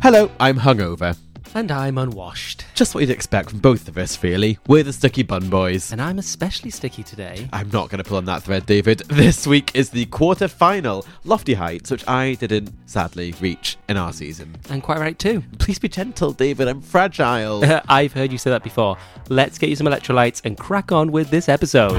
Hello, I'm hungover. And I'm unwashed. Just what you'd expect from both of us, really. We're the Sticky Bun Boys. And I'm especially sticky today. I'm not going to pull on that thread, David. This week is the quarter final, Lofty Heights, which I didn't, sadly, reach in our season. And quite right too. Please be gentle, David. I'm fragile. I've heard you say that before. Let's get you some electrolytes and crack on with this episode.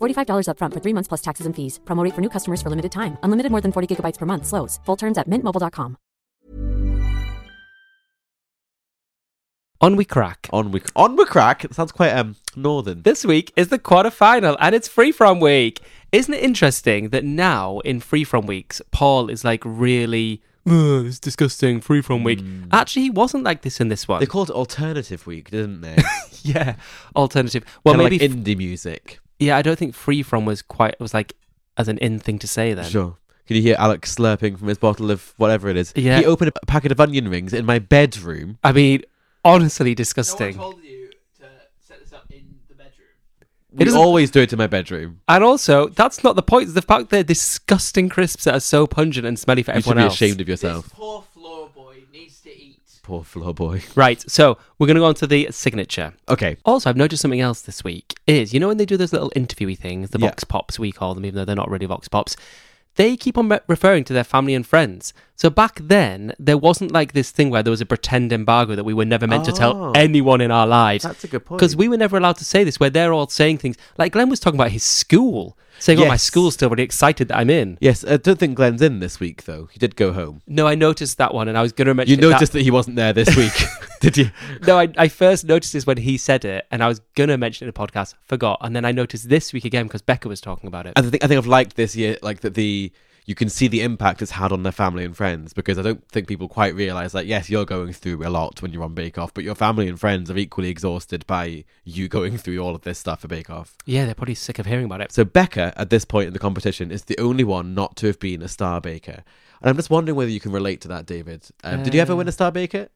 $45 upfront for three months plus taxes and fees. Promo rate for new customers for limited time. Unlimited more than 40 gigabytes per month. Slows. Full terms at mintmobile.com. On we crack. on we on we crack. It sounds quite um northern. This week is the quarterfinal and it's free from week. Isn't it interesting that now in free from weeks, Paul is like really, "Ugh, it's disgusting, free from week. Actually, he wasn't like this in this one. They called it Alternative Week, didn't they? yeah, alternative. Well, Kinda maybe. like f- indie music. Yeah, I don't think free from was quite, was like as an in thing to say then. Sure. Can you hear Alex slurping from his bottle of whatever it is? Yeah. He opened a packet of onion rings in my bedroom. I mean, honestly disgusting. you to set this up in the bedroom. We doesn't- always do it in my bedroom. And also, that's not the point. It's the fact they're disgusting crisps that are so pungent and smelly for You should be else. ashamed of yourself. This poor floor boy needs to eat. Poor floor boy. Right, so we're going to go on to the signature. Okay. Also, I've noticed something else this week is, you know, when they do those little interviewy things, the Yeah. Vox Pops, we call them, even though they're not really Vox Pops, they keep on re- referring to their family and friends. So back then, there wasn't like this thing where there was a pretend embargo that we were never meant to Oh. tell ah. anyone in our lives. That's a good point. Because we were never allowed to say this, where they're all saying things. Like Glenn was talking about his school, saying, oh, my Yes. school's still really excited that I'm in. Yes, I don't think Glenn's in this week though. He did go home. No, I noticed that one, and I was going to mention You it that- noticed that he wasn't there this week, did you? No, I, I first noticed this when he said it, and I was gonna mention it in the podcast, forgot, and then I noticed this week again because Becca was talking about it. And I think I think I've liked this year, like that the you can see the impact it's had on their family and friends because I don't think people quite realize that yes, you're going through a lot when you're on Bake Off, but your family and friends are equally exhausted by you going through all of this stuff for Bake Off. yeah, they're probably sick of hearing about it. So Becca, at this point in the competition, is the only one not to have been a star baker. And I'm just wondering whether you can relate to that, David. Um, did you ever win a star baker?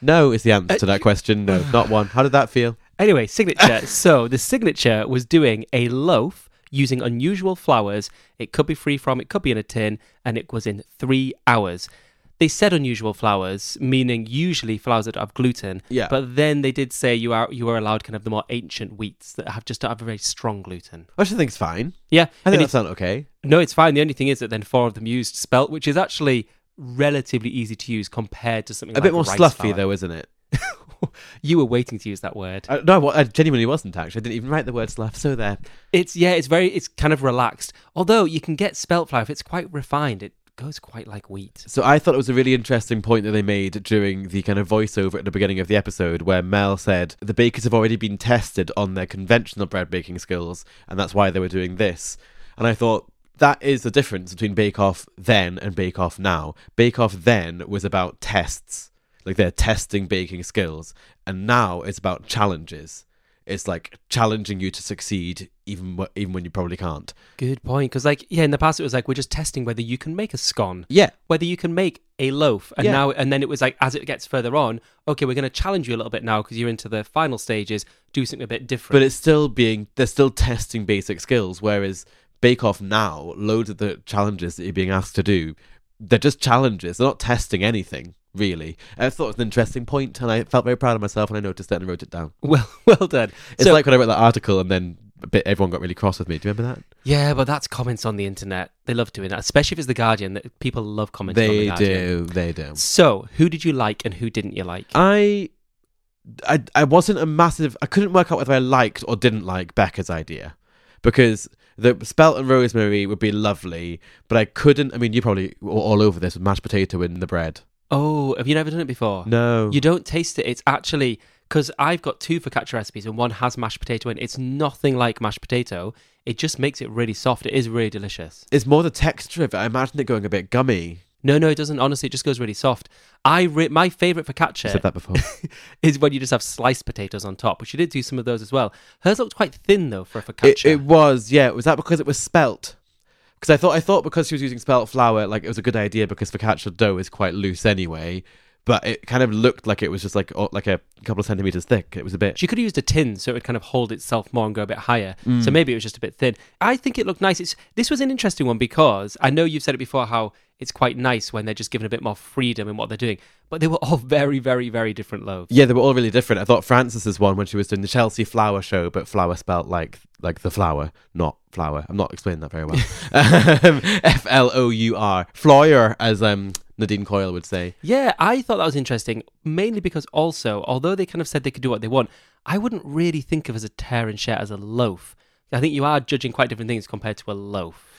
No, is the answer to that question. No, not one. How did that feel? Anyway, signature. so the signature was doing a loaf using unusual flowers. It could be free from, it could be in a tin, and it was in three hours. They said unusual flowers, meaning usually flowers that have gluten. Yeah. But then they did say you are you are allowed kind of the more ancient wheats that have just don't have a very strong gluten. I Which I think's fine. Yeah. I and think that it's- sounds okay. No, it's fine. The only thing is that then four of them used spelt, which is actually relatively easy to use compared to something A like bit more rice sluffy, flour. though, isn't it? you were waiting to use that word. Uh, no, I genuinely wasn't actually. I didn't even write the word sluff. So there. It's yeah, it's very it's kind of relaxed. Although you can get spelt flour if it's quite refined, it goes quite like wheat. So I thought it was a really interesting point that they made during the kind of voiceover at the beginning of the episode, where Mel said the bakers have already been tested on their conventional bread baking skills, and that's why they were doing this. And I thought that is the difference between Bake Off then and Bake Off now. Bake Off then was about tests, like they're testing baking skills, and now it's about challenges. It's like challenging you to succeed even wh- even when you probably can't. Good point. Because, like, yeah, in the past it was like we're just testing whether you can make a scone, Yeah. whether you can make a loaf, and Yeah. now and then it was like as it gets further on, okay, we're going to challenge you a little bit now because you're into the final stages. Do something a bit different. But it's still being they're still testing basic skills, whereas Bake Off now, loads of the challenges that you're being asked to do, they're just challenges. They're not testing anything, really. I thought it was an interesting point and I felt very proud of myself and I noticed it and wrote it down. well, well done. It's So- like when I wrote that article and then a bit, everyone got really cross with me. Do you remember that? yeah, but that's comments on the internet. They love doing that, especially if it's the Guardian. That people love commenting on the They Guardian. do. They do. So, who did you like and who didn't you like? I, I, I wasn't a massive. I couldn't work out whether I liked or didn't like Becca's idea, because the spelt and rosemary would be lovely, but I couldn't. I mean, you probably were all over this with mashed potato in the bread. Oh, have you never done it before? No, You don't taste it. It's actually because I've got two focaccia recipes and one has mashed potato in. It. It's nothing like mashed potato. It just makes it really soft. It is really delicious. It's more the texture of it. I imagine it going a bit gummy. No, no, it doesn't. Honestly, it just goes really soft. I re- my favorite I focaccia said that before. is when you just have sliced potatoes on top, which you did do some of those as well. Hers looked quite thin though for a it, it was, yeah. Was that because it was spelt? Because I thought I thought because she was using spelt flour, like it was a good idea because focaccia dough is quite loose anyway. But it kind of looked like it was just like oh, like a couple of centimeters thick. It was a bit. She could have used a tin so it would kind of hold itself more and go a bit higher. Mm. So maybe it was just a bit thin. I think it looked nice. It's this was an interesting one because I know you've said it before how it's quite nice when they're just given a bit more freedom in what they're doing. But they were all very, very, very different loaves. Yeah, they were all really different. I thought Frances's one when she was doing the Chelsea flower show, but flower spelt like like the flower, not flower. I'm not explaining that very well. Um, F L O U R, floyer, as um Nadine Coyle would say. Yeah, I thought that was interesting, mainly because also, although they kind of said they could do what they want, I wouldn't really think of as a tear and share as a loaf. I think you are judging quite different things compared to a loaf.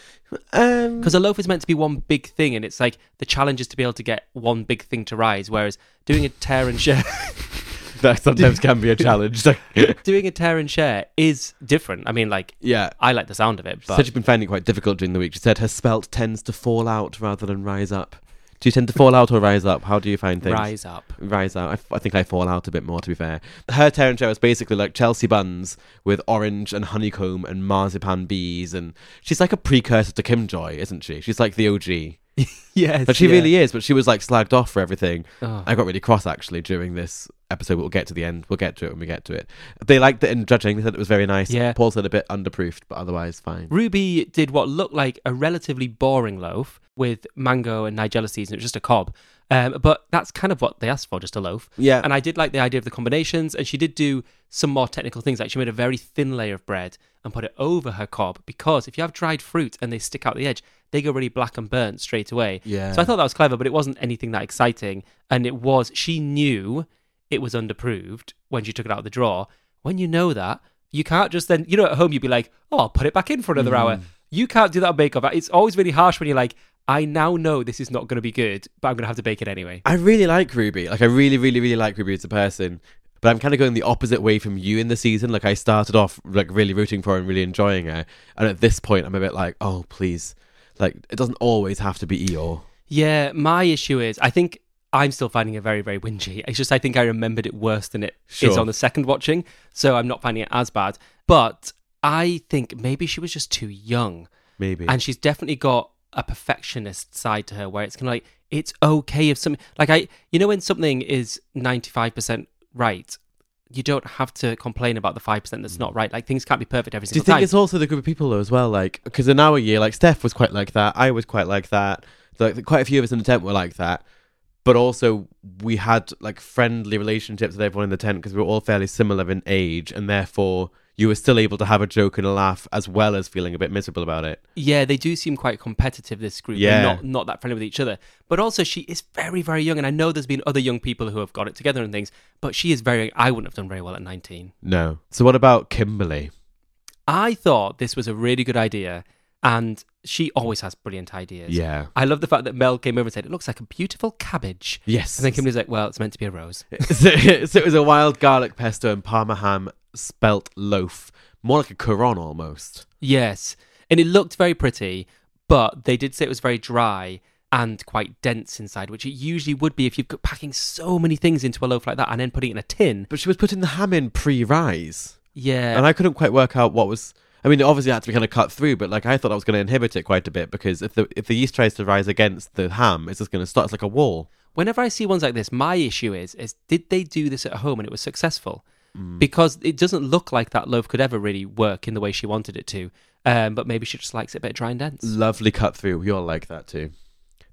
Um, Because a loaf is meant to be one big thing, and it's like the challenge is to be able to get one big thing to rise, whereas doing a tear and share. that sometimes can be a challenge. doing a tear and share is different. I mean, like, yeah. I like the sound of it, She but said she's been finding it quite difficult during the week. She said her spelt tends to fall out rather than rise up. Do you tend to fall out or rise up? How do you find things? rise up. rise out. I, f- I think I fall out a bit more, to be fair. Her tear and share is basically like Chelsea buns with orange and honeycomb and marzipan bees, and she's like a precursor to Kim Joy, isn't she? She's like the OG. Yes, But she yeah. really is. But she was like slagged off for everything. Oh. I got really cross actually during this episode. We'll get to the end. We'll get to it when we get to it. They liked it in judging. They said it was very nice. Yeah. Paul said a bit underproofed, but otherwise fine. Ruby did what looked like a relatively boring loaf with mango and Nigella seeds, and it was just a cob. Um, but that's kind of what they asked for, just a loaf. Yeah. And I did like the idea of the combinations, and she did do some more technical things. Like she made a very thin layer of bread and put it over her cob because if you have dried fruit and they stick out the edge, they go really black and burnt straight away. Yeah. So I thought that was clever, but it wasn't anything that exciting. And it was, she knew it was underproved when she took it out of the drawer. When you know that, you can't just then, you know, at home, you'd be like, oh, I'll put it back in for another hour. Mm. You can't do that on Bake Off. It's always really harsh when you're like, I now know this is not going to be good, but I'm going to have to bake it anyway. I really like Ruby. Like I really, really, really like Ruby as a person. But I'm kind of going the opposite way from you in the season. Like I started off like really rooting for her and really enjoying her, and at this point I'm a bit like, oh please, like it doesn't always have to be Eeyore. Yeah, my issue is I think I'm still finding it very, very whingy. It's just I think I remembered it worse than it is Sure. on the second watching, so I'm not finding it as bad. But I think maybe she was just too young, Maybe. and she's definitely got a perfectionist side to her where it's kind of like it's okay if something like I, you know, when something is 95 percent right. You don't have to complain about the five percent that's not right. Like things can't be perfect every single time. Do you think time. it's also the group of people though as well? Like because in our year, like Steph was quite like that. I was quite like that. Like quite a few of us in the tent were like that. But also we had like friendly relationships with everyone in the tent because we were all fairly similar in age, and therefore you were still able to have a joke and a laugh as well as feeling a bit miserable about it. Yeah, they do seem quite competitive. This group, Yeah. and not not that friendly with each other. But also, she is very, very young, and I know there's been other young people who have got it together and things. But she is very. I wouldn't have done very well at 19. No. So what about Kimberly? I thought this was a really good idea, and she always has brilliant ideas. Yeah. I love the fact that Mel came over and said it looks like a beautiful cabbage. Yes. And then Kimberly's like, "Well, it's meant to be a rose." so, so it was a wild garlic pesto and parma ham spelt loaf, more like a couronne almost. Yes. And it looked very pretty, but they did say it was very dry and quite dense inside, which it usually would be if you're packing so many things into a loaf like that and then putting it in a tin. But she was putting the ham in pre-rise. Yeah. and I couldn't quite work out what was. I mean, it obviously had to be kind of cut through, but like I thought I was going to inhibit it quite a bit because if the if the yeast tries to rise against the ham, it's just going to start. It's like a wall. Whenever I see ones like this, my issue is is did they do this at home and it was successful? Mm. Because it doesn't look like that loaf could ever really work in the way she wanted it to. Um, but maybe she just likes it a bit dry and dense. Lovely cut through. We all like that too.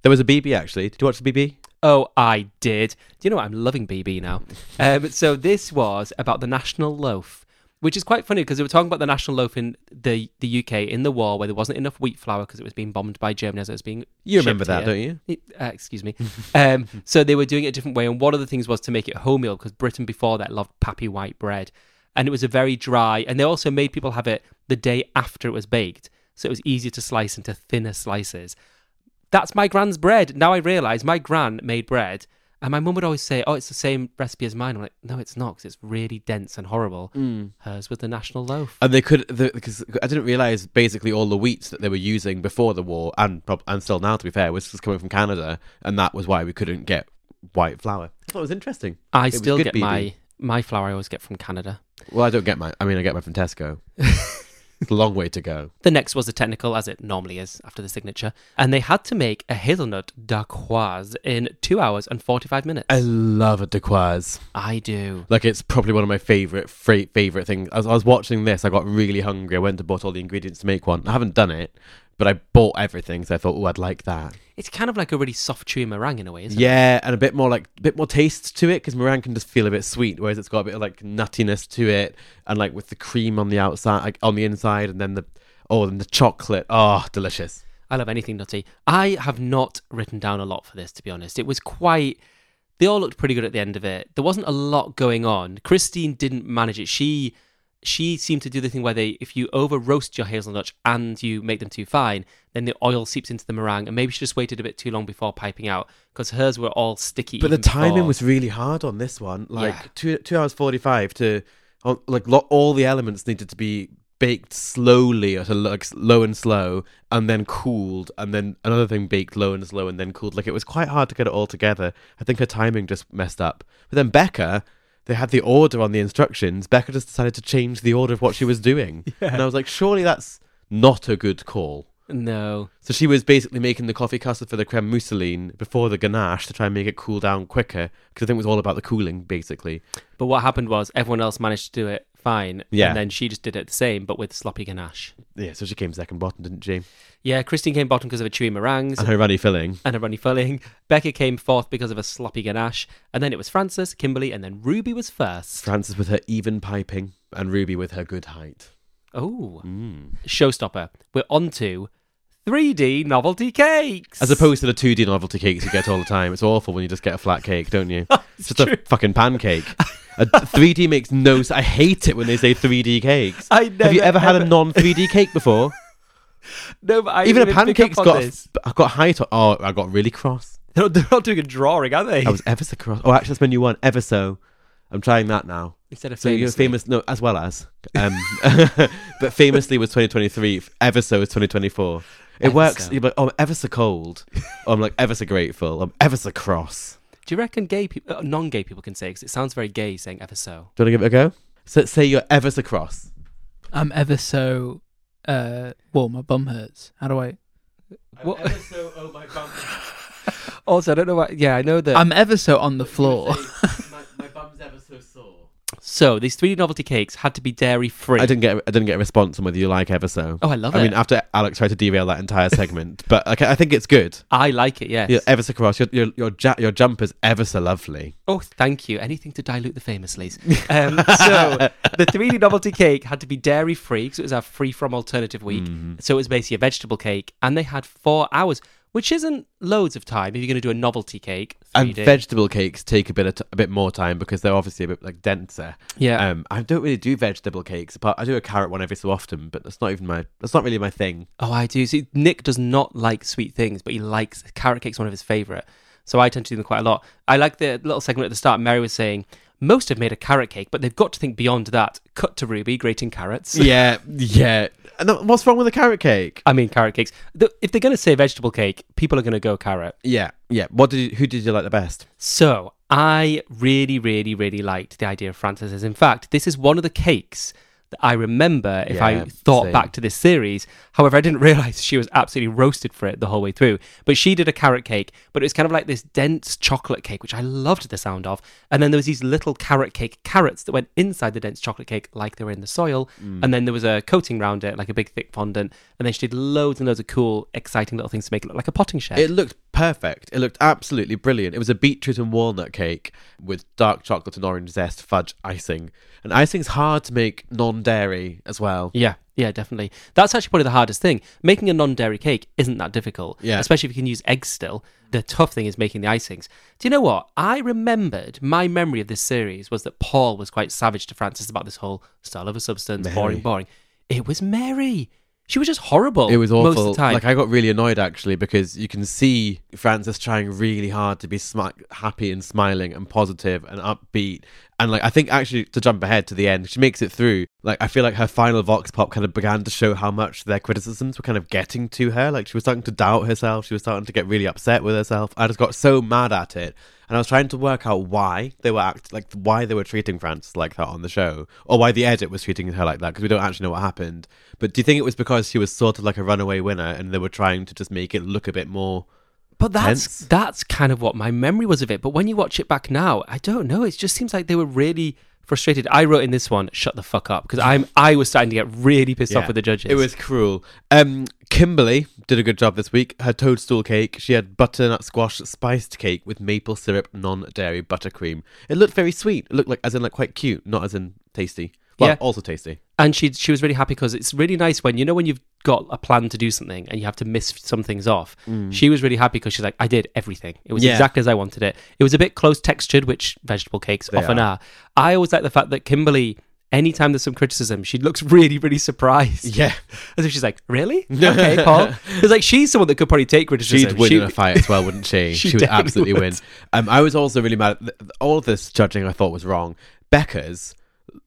There was a BB actually. Did you watch the BB? Oh, I did. Do you know what? I'm loving BB now. Um, so this was about the national loaf, which is quite funny because they were talking about the national loaf in the the UK in the war where there wasn't enough wheat flour because it was being bombed by Germany as it was being. You remember that, here. don't you? Uh, excuse me. um, so they were doing it a different way, and one of the things was to make it wholemeal because Britain before that loved pappy white bread, and it was a very dry. And they also made people have it the day after it was baked, so it was easier to slice into thinner slices. That's my gran's bread. Now I realise my gran made bread, and my mum would always say, "Oh, it's the same recipe as mine." I'm like, "No, it's not, because it's really dense and horrible." Mm. Hers was the national loaf. And they could because I didn't realize basically all the wheats that they were using before the war and and still now to be fair was just coming from Canada, and that was why we couldn't get white flour. I thought it was interesting. I It still get BB. my my flour. I always get from Canada. Well, I don't get my. I mean, I get mine from Tesco. long way to go. The next was the technical, as it normally is after the signature, and they had to make a hazelnut dacquoise in two hours and forty-five minutes. I love a dacquoise. I do. Like it's probably one of my favorite fra- favorite things. As I was watching this, I got really hungry. I went and bought all the ingredients to make one. I haven't done it, but I bought everything, so I thought, oh, I'd like that. It's kind of like a really soft, chewy meringue in a way, isn't it? Yeah, and a bit more like a bit more taste to it because meringue can just feel a bit sweet, whereas it's got a bit of like nuttiness to it, and like with the cream on the outside, like on the inside, and then the oh, and the chocolate. Oh, delicious. I love anything nutty. I have not written down a lot for this, to be honest. It was quite. They all looked pretty good at the end of it. There wasn't a lot going on. Christine didn't manage it. She she seemed to do the thing where they, if you over roast your hazelnuts and you make them too fine, then the oil seeps into the meringue, and maybe she just waited a bit too long before piping out because hers were all sticky. But the timing before. was really hard on this one. Like Yeah. two two hours forty five to like all the elements needed to be baked slowly at a like low and slow, and then cooled, and then another thing baked low and slow, and then cooled. Like it was quite hard to get it all together. I think her timing just messed up. But then Becca. They had the order on the instructions. Becca just decided to change the order of what she was doing. And I was like, surely that's not a good call. no. So she was basically making the coffee custard for the creme mousseline before the ganache to try and make it cool down quicker because I think it was all about the cooling basically. But what happened was everyone else managed to do it fine, Yeah. and then she just did it the same, but with sloppy ganache. Yeah, so she came second bottom, didn't she? Yeah, Christine came bottom because of a chewy meringues. And her runny filling. and her runny filling. Becca came fourth because of a sloppy ganache. And then it was Frances, Kimberly, and then Ruby was first. Frances with her even piping and Ruby with her good height. Oh, Mm. showstopper. We're on to 3D novelty cakes. As opposed to the 2D novelty cakes you get all the time. It's awful when you just get a flat cake, don't you? it's just a fucking pancake. A 3D makes no sense. I hate it when they say 3D cakes. I Have you never, ever had a non 3D cake before? no, but I Even a pancake's got this. I've got height. on- Oh, I got really cross. They're not, they're not doing a drawing, are they? I was ever so cross. Oh, actually, that's my new one. Ever so. I'm trying that now. Instead of So you're famous, no, as well as, um, but famously was 2023. Ever so is 2024. It Ever works. so. You're like, oh, I'm ever so cold. or I'm like ever so grateful. I'm ever so cross. Do you reckon gay people, uh, non-gay people can say? Because it sounds very gay saying ever so. Do you want to give it a go? So say you're ever so cross. I'm ever so. Uh, well, my bum hurts. How do I? What? Ever so, oh my bum. Also, I don't know why. Yeah, I know that. I'm ever so on the floor. my, my bum's ever so sore. So these 3D novelty cakes had to be dairy free. I didn't get. I didn't get a response on whether you like ever so. Oh, I love it. I it. mean, after Alex tried to derail that entire segment, but like, I think it's good. I like it. Yes. You're ever so cross. Your your your, ja- your jumper's ever so lovely. Oh, thank you. Anything to dilute the famously's. Um, so the 3D novelty cake had to be dairy free because it was our free from alternative week. Mm-hmm. So it was basically a vegetable cake, and they had four hours, which isn't loads of time if you're going to do a novelty cake. 3D. And vegetable cakes take a bit of t- a bit more time because they're obviously a bit like denser. yeah. Um, I don't really do vegetable cakes. Apart, I do a carrot one every so often, but that's not even my. That's not really my thing. oh, I do. See, Nick does not like sweet things, but he likes carrot cake's one of his favorite. So I tend to do them quite a lot. I like the little segment at the start. Mary was saying. Most have made a carrot cake, but they've got to think beyond that. Cut to Ruby, grating carrots. yeah, yeah. And what's wrong with a carrot cake? I mean, carrot cakes. The, if they're going to say vegetable cake, people are going to go carrot. Yeah, yeah. What did you, who did you like the best? So I really, really, really liked the idea of Frances's. In fact, this is one of the cakes I remember if I thought same. back to this series. However, I didn't realize she was absolutely roasted for it the whole way through. But she did a carrot cake, but it was kind of like this dense chocolate cake, which I loved the sound of. And then there was these little carrot cake carrots that went inside the dense chocolate cake, like they were in the soil. Mm. And then there was a coating around it, like a big thick fondant. And then she did loads and loads of cool, exciting little things to make it look like a potting shed. It looked perfect. It looked absolutely brilliant. It was a beetroot and walnut cake with dark chocolate and orange zest fudge icing. And icing's hard to make non-dairy as well. Yeah, yeah, definitely. That's actually probably the hardest thing. Making a non-dairy cake isn't that difficult. Yeah. Especially if you can use eggs still. The tough thing is making the icings. Do you know what? I remembered my memory of this series was that Paul was quite savage to Frances about this whole style of a substance, Mary. boring, boring. It was Mary. She was just horrible. It was most awful. of the time. Like I got really annoyed actually because you can see Frances trying really hard to be happy and smiling and positive and upbeat. And like I think actually to jump ahead to the end, she makes it through. Like I feel like her final vox pop kind of began to show how much their criticisms were kind of getting to her. Like she was starting to doubt herself. She was starting to get really upset with herself. I just got so mad at it. And I was trying to work out why they were act like why they were treating Frances like that on the show, or why the edit was treating her like that because we don't actually know what happened. But do you think it was because she was sort of like a runaway winner, and they were trying to just make it look a bit more? But that's tense. that's kind of what my memory was of it. But when you watch it back now, I don't know. It just seems like they were really frustrated. I wrote in this one, "Shut the fuck up," because I'm I was starting to get really pissed off with the judges. It was cruel. Um, Kimberly did a good job this week. Her toadstool cake, she had butternut squash spiced cake with maple syrup, non-dairy buttercream. It looked very sweet. It looked like as in like quite cute, not as in tasty. Well, Yeah. also tasty. and she she was really happy because it's really nice when you know when you've got a plan to do something and you have to miss some things off. She was really happy because she's like, I did everything. It was Mm. Yeah. exactly as I wanted it. It was a bit close textured, which vegetable cakes They often are. are. I always like the fact that Kimberly. Anytime there's some criticism, she looks really, really surprised. Yeah. As if she's like, really? Okay, Paul. Because like she's someone that could probably take criticism. She'd win She- in a fight as well, wouldn't she? She she, would absolutely would. win. Um, I was also really mad. All of this judging I thought was wrong. Becca's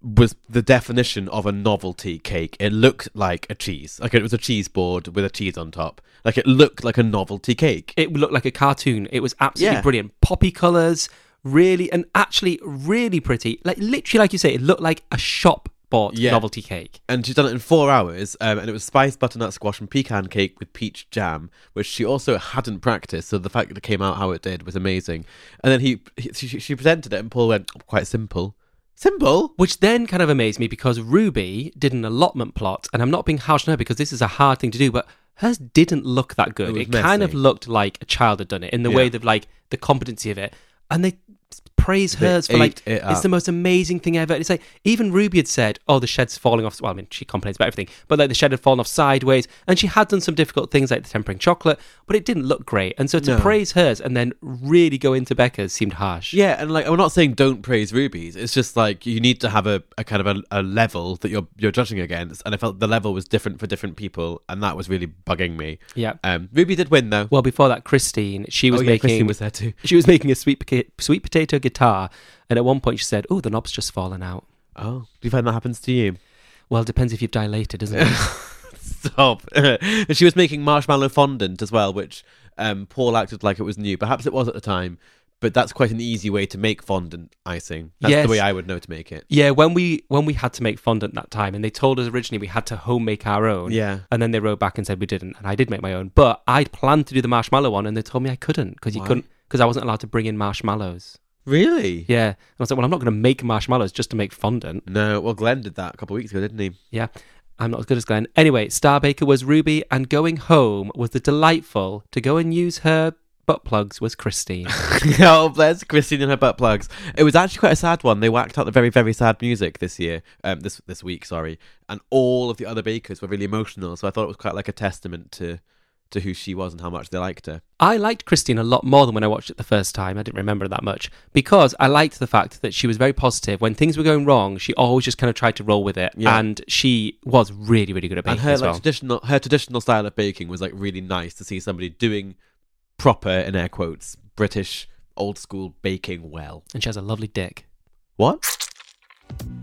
was the definition of a novelty cake. It looked like a cheese, like it was a cheese board with a cheese on top. Like it looked like a novelty cake. it looked like a cartoon. It was absolutely Yeah. brilliant. Poppy colours, really, and actually really pretty. Like literally, like you say, it looked like a shop bought Yeah. novelty cake. and she's done it in four hours. Um, and it was spiced butternut squash and pecan cake with peach jam, which she also hadn't practiced. So the fact that it came out how it did was amazing. And then he, he she, she presented it, and Paul went, "Quite simple, simple." Which then kind of amazed me because Ruby did an allotment plot, and I'm not being harsh on her because this is a hard thing to do, but hers didn't look that good. It It, kind of looked like a child had done it in the Yeah. way that like the competency of it, and they praise hers for like it it's the most amazing thing ever. It's like even Ruby had said, "Oh, the shed's falling off." Well, I mean, she complains about everything, but like the shed had fallen off sideways, and she had done some difficult things like the tempering chocolate, but it didn't look great. And so to No. praise hers and then really go into Becca's seemed harsh. Yeah, and like I'm not saying don't praise Ruby's. It's just like you need to have a, a kind of a, a level that you're you're judging against, and I felt the level was different for different people, and that was really bugging me. Yeah. Um, Ruby did win though. Well, before that, Christine, she was oh, yeah, making Christine was there too. she was making a sweet poca- sweet potato guitar, and at one point she said, "Oh, the knob's just fallen out." Oh, do you find that happens to you? Well, it depends if you've dilated, doesn't it? Stop. and she was making marshmallow fondant as well, which um, Paul acted like it was new. Perhaps it was at the time, but that's quite an easy way to make fondant icing. That's Yes. the way I would know to make it. yeah, when we when we had to make fondant that time, and they told us originally we had to home make our own. Yeah. And then they wrote back and said we didn't, and I did make my own. But I planned to do the marshmallow one, and they told me I couldn't because you Why? couldn't because I wasn't allowed to bring in marshmallows. Really? Yeah, and I was like, well, I'm not going to make marshmallows just to make fondant. No. Well, Glenn did that a couple of weeks ago, didn't he? Yeah. I'm not as good as Glenn. Anyway, Star Baker was Ruby, and going home was the delightful to go and use her butt plugs was Christine. oh, bless Christine and her butt plugs. It was actually quite a sad one. They whacked out the very, very sad music this year, um, this this week, sorry, and all of the other bakers were really emotional. So I thought it was quite like a testament to to who she was and how much they liked her. I liked Christine a lot more than when I watched it the first time. I didn't remember that much because I liked the fact that she was very positive. When things were going wrong, she always just kind of tried to roll with it, Yeah. and she was really, really good at baking and her as like well. traditional her traditional style of baking was like really nice to see somebody doing proper in air quotes British old school baking well. and she has a lovely dick. What?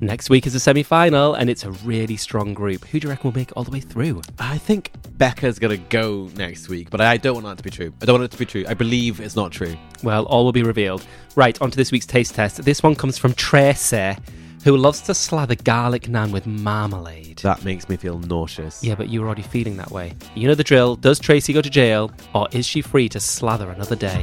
Next week is a semi final, and it's a really strong group. Who do you reckon will make it all the way through? I think Becca's gonna go next week, but I don't want that to be true. I don't want it to be true. I believe it's not true. Well, all will be revealed. Right, on to this week's taste test. This one comes from Tracy, who loves to slather garlic naan with marmalade. That makes me feel nauseous. Yeah, but you were already feeling that way. You know the drill. Does Tracy go to jail, or is she free to slather another day?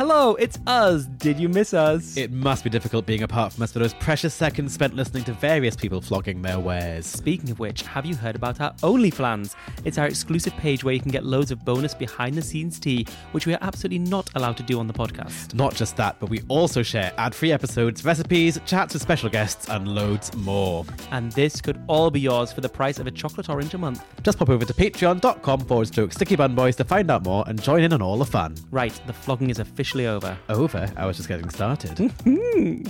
Hello, it's us. Did you miss us? It must be difficult being apart from us for those precious seconds spent listening to various people flogging their wares. Speaking of which, have you heard about our OnlyFlans? It's our exclusive page where you can get loads of bonus behind the scenes tea, which we are absolutely not allowed to do on the podcast. Not just that, but we also share ad free episodes, recipes, chats with special guests, and loads more. And this could all be yours for the price of a chocolate orange a month. Just pop over to patreon.com forward stroke sticky bun boys to find out more and join in on all the fun. Right, the flogging is officially over. Over, I was just getting started. Mm-hmm.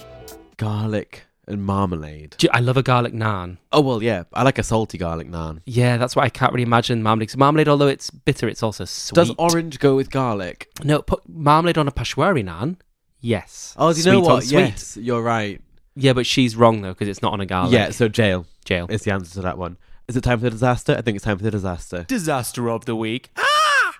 Garlic and marmalade. Do you- I love a garlic naan. Oh, well, yeah, I like a salty garlic naan. Yeah, that's why I can't really imagine marmalade. 'cause marmalade, although it's bitter, it's also sweet. Does orange go with garlic? No, put marmalade on a peshwari naan. Yes. Oh, do you Sweet know on what? Sweet. Yes, you're right. Yeah, but she's wrong though because it's not on a garlic. Yeah, so jail jail. is the answer to that one. Is it time for the disaster? I think it's time for the disaster. Disaster of the week.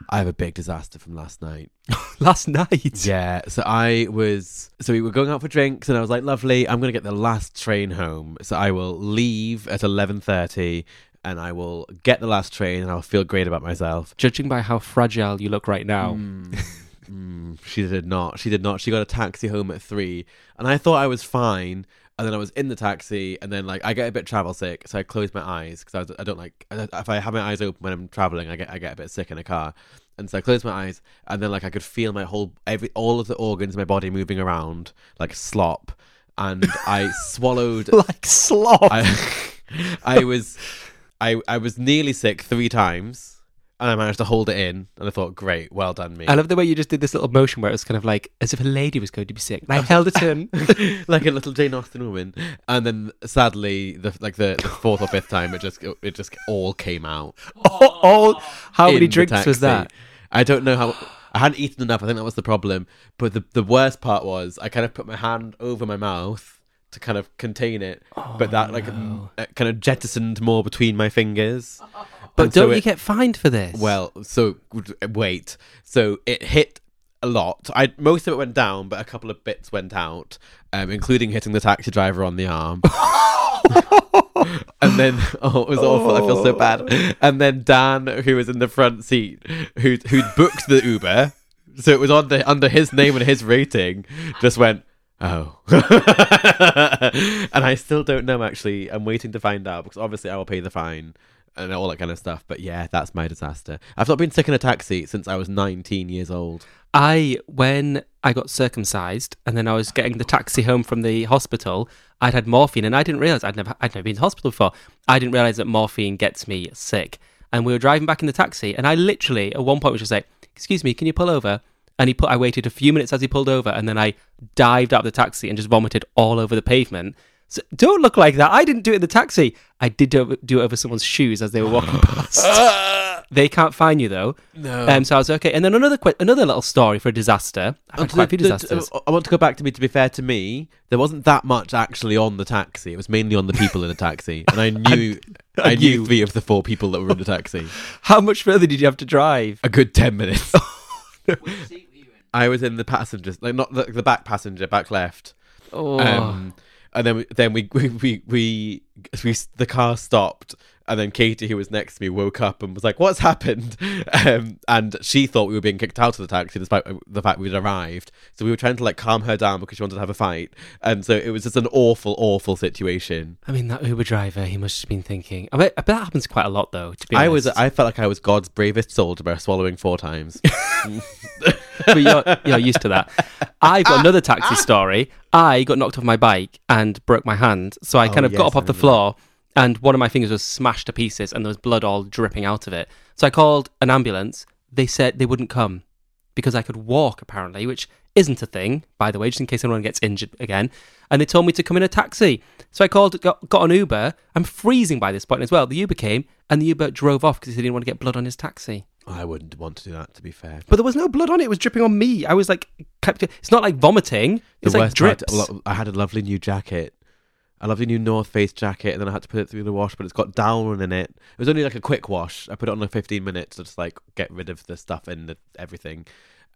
I have a big disaster from last night. Last night. Yeah, so I was so we were going out for drinks and I was like, "Lovely, I'm going to get the last train home. So I will leave at 11:30 and I will get the last train and I'll feel great about myself." Judging by how fragile you look right now. Mm, she did not. She did not. She got a taxi home at 3 and I thought I was fine. And then I was in the taxi, and then like I get a bit travel sick, so I closed my eyes because I, I don't like if I have my eyes open when I'm traveling, I get I get a bit sick in a car, and so I closed my eyes, and then like I could feel my whole every all of the organs in my body moving around like slop, and I swallowed like slop. I I was I I was nearly sick three times, and I managed to hold it in, and I thought, great, well done me. I love the way you just did this little motion where it was kind of like as if a lady was going to be sick. And I held it in. like a little Jane Austen woman, and then sadly, the like the, the fourth or fifth time, it just it just all came out. all, how many drinks was that? I don't know how. I hadn't eaten enough. I think that was the problem. But the the worst part was I kind of put my hand over my mouth to kind of contain it, but that like m- uh, kind of jettisoned more between my fingers. But And don't you it- get fined for this? Well, so wait. So it hit a lot. I most of it went down, but a couple of bits went out, um, including hitting the taxi driver on the arm. and then oh, it was awful. I feel so bad. And then Dan, who was in the front seat, who who'd booked the Uber, so it was under under his name and his rating, just went. Oh, and I still don't know. Actually, I'm waiting to find out because obviously I will pay the fine. and all that kind of stuff. But yeah, that's my disaster. I've not been sick in a taxi since I was 19 years old. I, when I got circumcised and then I was getting the taxi home from the hospital, I'd had morphine and I didn't realize I'd never, I'd never been to hospital before. I didn't realize that morphine gets me sick. And we were driving back in the taxi and I literally, at one point, was just like, excuse me, can you pull over? And he put, I waited a few minutes as he pulled over and then I dived out of the taxi and just vomited all over the pavement. So don't look like that. I didn't do it in the taxi. I did do it, over someone's shoes as they were walking past. they can't find you though. No. Um, so I was okay. And then another que- another little story for a disaster. I've had quite a few the- the- disasters. uh, I want to go back to me. To be fair to me, there wasn't that much actually on the taxi. It was mainly on the people in the taxi, and I knew I and knew you. three of the four people that were in the taxi. How much further did you have to drive? A good ten minutes. Which seat were you in? I was in the passenger, like not the, the back passenger, back left. Oh. Um, and then we, then we we, we we we the car stopped, and then Katie, who was next to me, woke up and was like, "What's happened?" Um, and she thought we were being kicked out of the taxi, despite the fact we'd arrived. So we were trying to like calm her down because she wanted to have a fight, and so it was just an awful, awful situation. I mean, that Uber driver, he must have been thinking. I bet, I bet that happens quite a lot, though. To be I was, I felt like I was God's bravest soldier by swallowing four times. but you're, you're used to that. I've got ah, another taxi ah. story. I got knocked off my bike and broke my hand. So I Oh, kind of yes, got up I off the remember floor and one of my fingers was smashed to pieces and there was blood all dripping out of it. So I called an ambulance. They said they wouldn't come because I could walk, apparently, which isn't a thing, by the way, just in case anyone gets injured again. And they told me to come in a taxi. So I called, got, got an Uber. I'm freezing by this point as well. The Uber came and the Uber drove off because he didn't want to get blood on his taxi. I wouldn't want to do that, to be fair. But there was no blood on it. It was dripping on me. I was like, kept, it's not like vomiting. It's the like worst part, drips. a I had a lovely new jacket, a lovely new North Face jacket, and then I had to put it through the wash, but it's got down in it. It was only like a quick wash. I put it on like 15 minutes to just like get rid of the stuff and the, everything.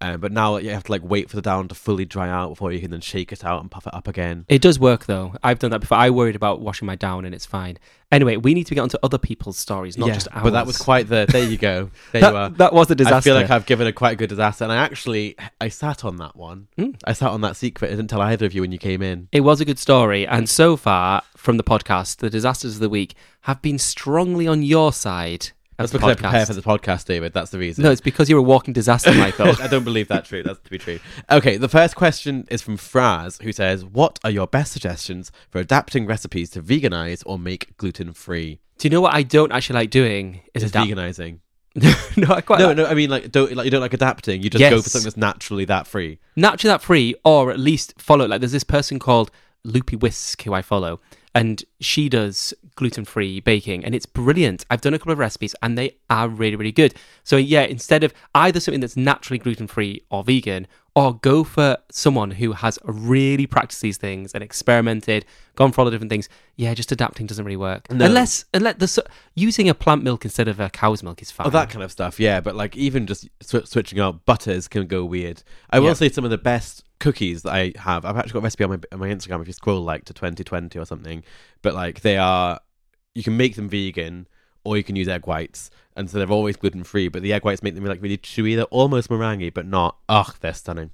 Um, but now you have to like wait for the down to fully dry out before you can then shake it out and puff it up again. It does work though. I've done that before. I worried about washing my down and it's fine. Anyway, we need to get onto other people's stories, not yeah, just ours. but that was quite the. There you go. There that, you are. that was a disaster. I feel like I've given a quite good disaster, and I actually I sat on that one. Mm. I sat on that secret. I didn't tell either of you when you came in. It was a good story, and so far from the podcast, the disasters of the week have been strongly on your side. That's because I podcast. prepare for the podcast, David. That's the reason. No, it's because you're a walking disaster, Michael. I don't believe that true. That's to be true. Okay, the first question is from Fraz, who says, "What are your best suggestions for adapting recipes to veganize or make gluten free?" Do you know what I don't actually like doing? Is adapt- veganizing? no, I quite No, like- no. I mean, like, don't like you don't like adapting. You just go for something that's naturally that free. naturally that free, or at least follow. Like, there's this person called Loopy Whisk who I follow, and she does gluten free baking, and it's brilliant. I've done a couple of recipes, and they are really, really good. So yeah, instead of either something that's naturally gluten free or vegan, or go for someone who has really practiced these things and experimented, gone for all the different things. Yeah, just adapting doesn't really work. No. Unless, unless the, using a plant milk instead of a cow's milk is oh, fine. Oh, that kind of stuff. Yeah, but like even just sw- switching out butters can go weird. I will Yeah. say some of the best cookies that I have. I've actually got a recipe on my on my Instagram if you scroll like to 2020 or something. But like they are, you can make them vegan or you can use egg whites, and so they're always gluten free. But the egg whites make them like really chewy. They're almost meringue, but not. Ugh, they're stunning.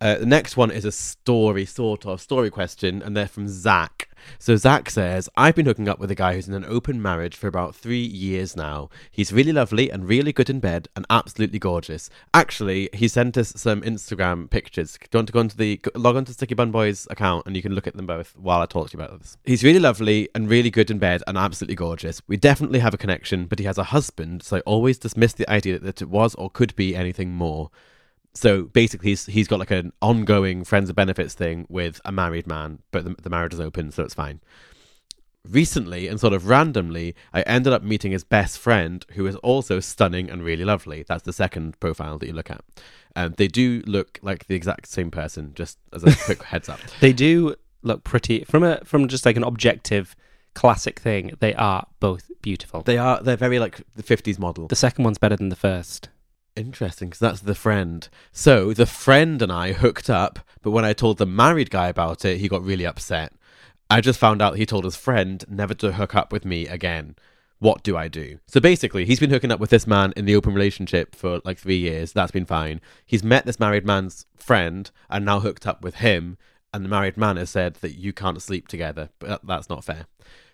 Uh, the next one is a story, sort of story question, and they're from Zach. So Zach says, I've been hooking up with a guy who's in an open marriage for about three years now. He's really lovely and really good in bed and absolutely gorgeous. Actually, he sent us some Instagram pictures. Do you want to go onto the log onto Sticky Bun Boys account and you can look at them both while I talk to you about this. He's really lovely and really good in bed and absolutely gorgeous. We definitely have a connection, but he has a husband, so I always dismiss the idea that it was or could be anything more so basically he's, he's got like an ongoing friends of benefits thing with a married man but the, the marriage is open so it's fine recently and sort of randomly i ended up meeting his best friend who is also stunning and really lovely that's the second profile that you look at um, they do look like the exact same person just as a quick heads up They do look pretty from a from just like an objective classic thing. They are both beautiful. they are they're very like the 50s model the second one's better than the first. Interesting, because that's the friend. So the friend and I hooked up, but when I told the married guy about it, he got really upset. I just found out he told his friend never to hook up with me again. What do I do? So basically, he's been hooking up with this man in the open relationship for like three years. That's been fine. He's met this married man's friend and now hooked up with him. And the married man has said that you can't sleep together, but uh, that's not fair.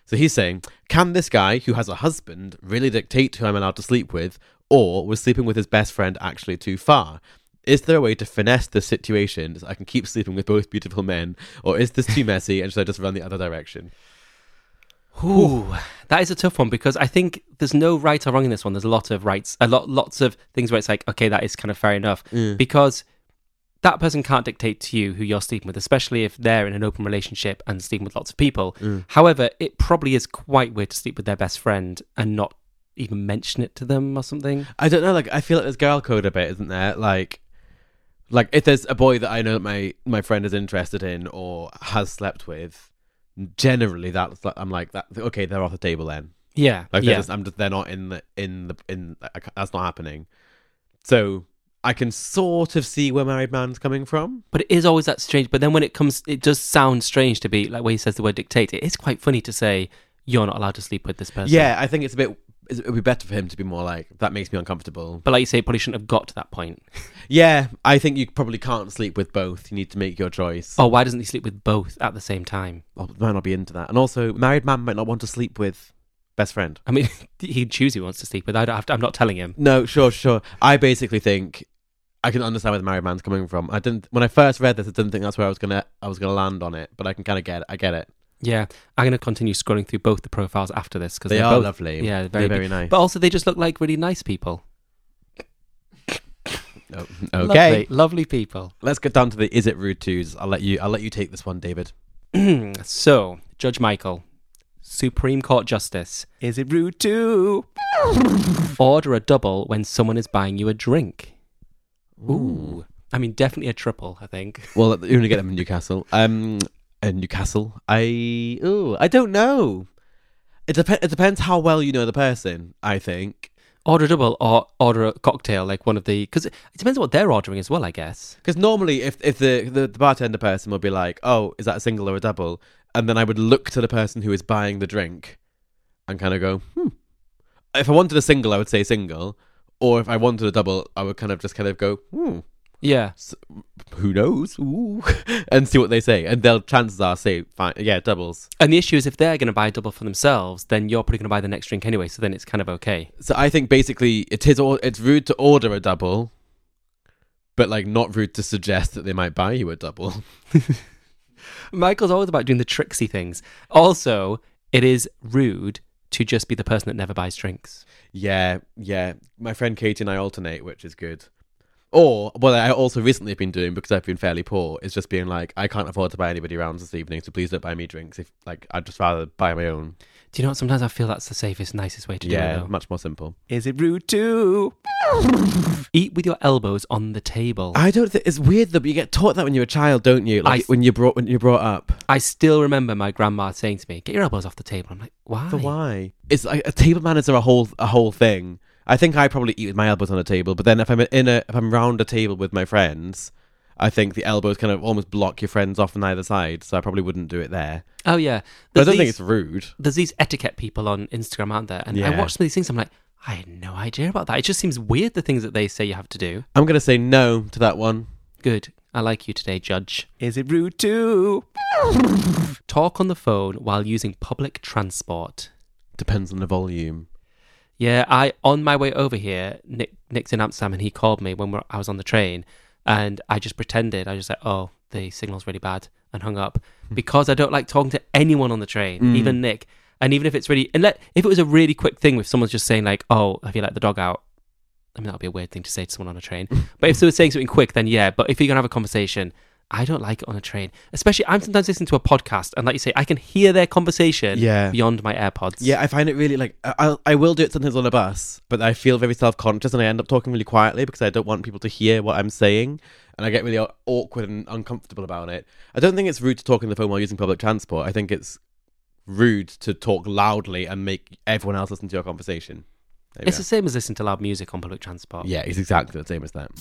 So he's saying, can this guy who has a husband really dictate who I'm allowed to sleep with, or was sleeping with his best friend actually too far? Is there a way to finesse this situation so I can keep sleeping with both beautiful men, or is this too messy and should I just run the other direction? Ooh, that is a tough one because I think there's no right or wrong in this one. There's a lot of rights, a lot, lots of things where it's like, okay, that is kind of fair enough because that person can't dictate to you who you're sleeping with, especially if they're in an open relationship and sleeping with lots of people. Mm. However, it probably is quite weird to sleep with their best friend and not even mention it to them or something. I don't know. Like, I feel like there's girl code a bit, isn't there? Like, like if there's a boy that I know that my my friend is interested in or has slept with, generally that's like, I'm like that. Okay, they're off the table then. Yeah, Like they're yeah. just, I'm just they're not in the in the in that's not happening. So I can sort of see where married man's coming from. But it is always that strange. But then when it comes, it does sound strange to be like where he says the word dictate. It is quite funny to say you're not allowed to sleep with this person. Yeah, I think it's a bit. It would be better for him to be more like that. Makes me uncomfortable. But like you say, it probably shouldn't have got to that point. Yeah, I think you probably can't sleep with both. You need to make your choice. Oh, why doesn't he sleep with both at the same time? Well, might not be into that. And also, married man might not want to sleep with best friend. I mean, he'd choose who he wants to sleep with. I don't have to, I'm not telling him. No, sure, sure. I basically think I can understand where the married man's coming from. I didn't when I first read this. I didn't think that's where I was gonna I was gonna land on it, but I can kind of get it. I get it. Yeah, I'm going to continue scrolling through both the profiles after this because They they're are both, lovely. Yeah, They're very very big. nice. But also, they just look like really nice people. Oh, okay, lovely, lovely people. let's get down to the is it rude twos. I'll let you. I'll let you take this one, David. so, Judge Michael, Supreme Court Justice, is it rude to order a double when someone is buying you a drink? Ooh. I mean, definitely a triple, I think. Well, you only get them in Newcastle. Um, in Newcastle, I oh, I don't know. It depends. It depends how well you know the person. I think Order a double or order a cocktail, like one of the. Because it depends on what they're ordering as well, I guess. because normally, if if the, the the bartender person would be like, "Oh, is that a single or a double?" and then I would look to the person who is buying the drink, and kind of go, "Hmm." If I wanted a single, I would say single, or if I wanted a double, I would kind of just kind of go, "Hmm." Yeah. Who knows? Ooh. and see what they say, and they'll chances are say, "Fine, yeah, doubles." And the issue is if they're going to buy a double for themselves, then you're probably going to buy the next drink anyway, so then it's kind of okay. So I think basically it is or- it's rude to order a double, but like not rude to suggest that they might buy you a double. Michael's always about doing the tricksy things. Also, it is rude to just be the person that never buys drinks. yeah, yeah. My friend Katie and I alternate, which is good. Or what I also recently have been doing because I've been fairly poor is just being like, I can't afford to buy anybody rounds this evening, so please don't buy me drinks. If like I'd just rather buy my own. Do you know what? Sometimes I feel that's the safest, nicest way to do it. yeah, much more simple. Is it rude to eat with your elbows on the table? I don't think it's weird though, but you get taught that when you're a child, don't you? Like I- when you brought when you're brought up. I still remember my grandma saying to me, "Get your elbows off the table." I'm like, "Why?" For why? It's like a table manners are a whole a whole thing. I think I probably eat with my elbows on a table, but then if I'm in a if I'm round a table with my friends, I think the elbows kind of almost block your friends off on either side, so I probably wouldn't do it there. Oh yeah, But I don't think it's rude. There's these etiquette people on Instagram, aren't there? And I watch some of these things. I'm like, I had no idea about that. It just seems weird the things that they say you have to do. I'm gonna say no to that one. Good. I like you today, Judge. Is it rude to talk on the phone while using public transport? Depends on the volume. Yeah, I on my way over here, Nick Nick's in Amsterdam, and he called me when we're, I was on the train, and I just pretended. I just said, "Oh, the signal's really bad," and hung up because I don't like talking to anyone on the train, Mm. even Nick. And even if it's really, and let, if it was a really quick thing with someone's just saying like, "Oh, have you let the dog out?" I mean, that'd be a weird thing to say to someone on a train. but if they were saying something quick, then yeah. But if you're gonna have a conversation, I don't like it on a train. Especially, I'm sometimes listening to a podcast, and like you say, I can hear their conversation Yeah. beyond my AirPods. Yeah, I find it really like I I'll, I will do it sometimes on a bus, but I feel very self conscious and I end up talking really quietly because I don't want people to hear what I'm saying, and I get really awkward and uncomfortable about it. I don't think it's rude to talk on the phone while using public transport. I think it's rude to talk loudly and make everyone else listen to your conversation. It's go. the same as listening to loud music on public transport. Yeah, it's exactly the same as that.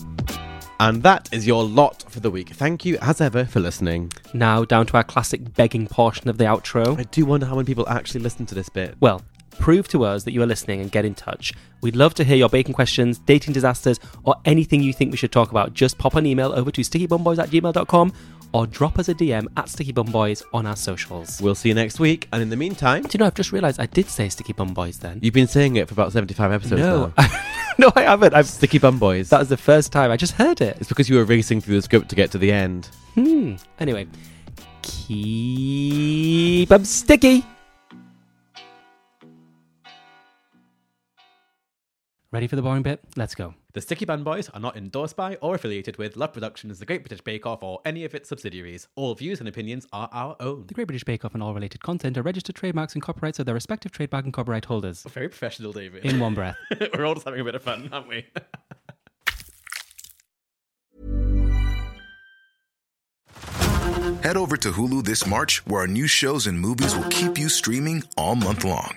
And that is your lot for the week. Thank you, as ever, for listening. Now down to our classic begging portion of the outro. I do wonder how many people actually listen to this bit. Well, prove to us that you are listening and get in touch. We'd love to hear your bacon questions, dating disasters, or anything you think we should talk about. Just pop an email over to stickybumboys at gmail.com or drop us a DM at Sticky Bum Boys on our socials. We'll see you next week, and in the meantime, Do you know, I've just realised I did say Sticky Bum Boys then. you've been saying it for about 75 episodes no, now. no, I haven't. I've, Sticky Bum Boys. that was the first time. I just heard it. It's because you were racing through the script to get to the end. Hmm. Anyway, keep 'em sticky. Ready for the boring bit? Let's go. The Sticky Bun Boys are not endorsed by or affiliated with Love Productions, The Great British Bake Off, or any of its subsidiaries. All views and opinions are our own. The Great British Bake Off and all related content are registered trademarks and copyrights of their respective trademark and copyright holders. Oh, very professional, David. In one breath. We're all just having a bit of fun, aren't we? Head over to Hulu this March, where our new shows and movies will keep you streaming all month long.